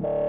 Thank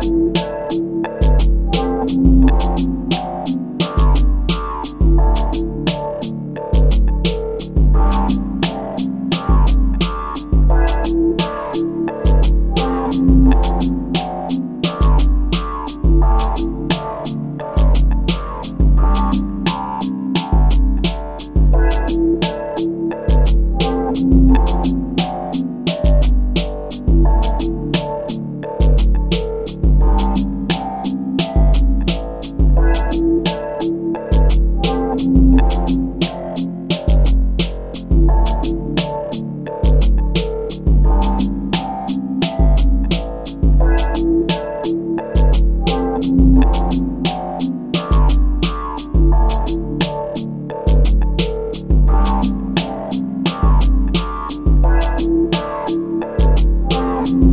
Bye.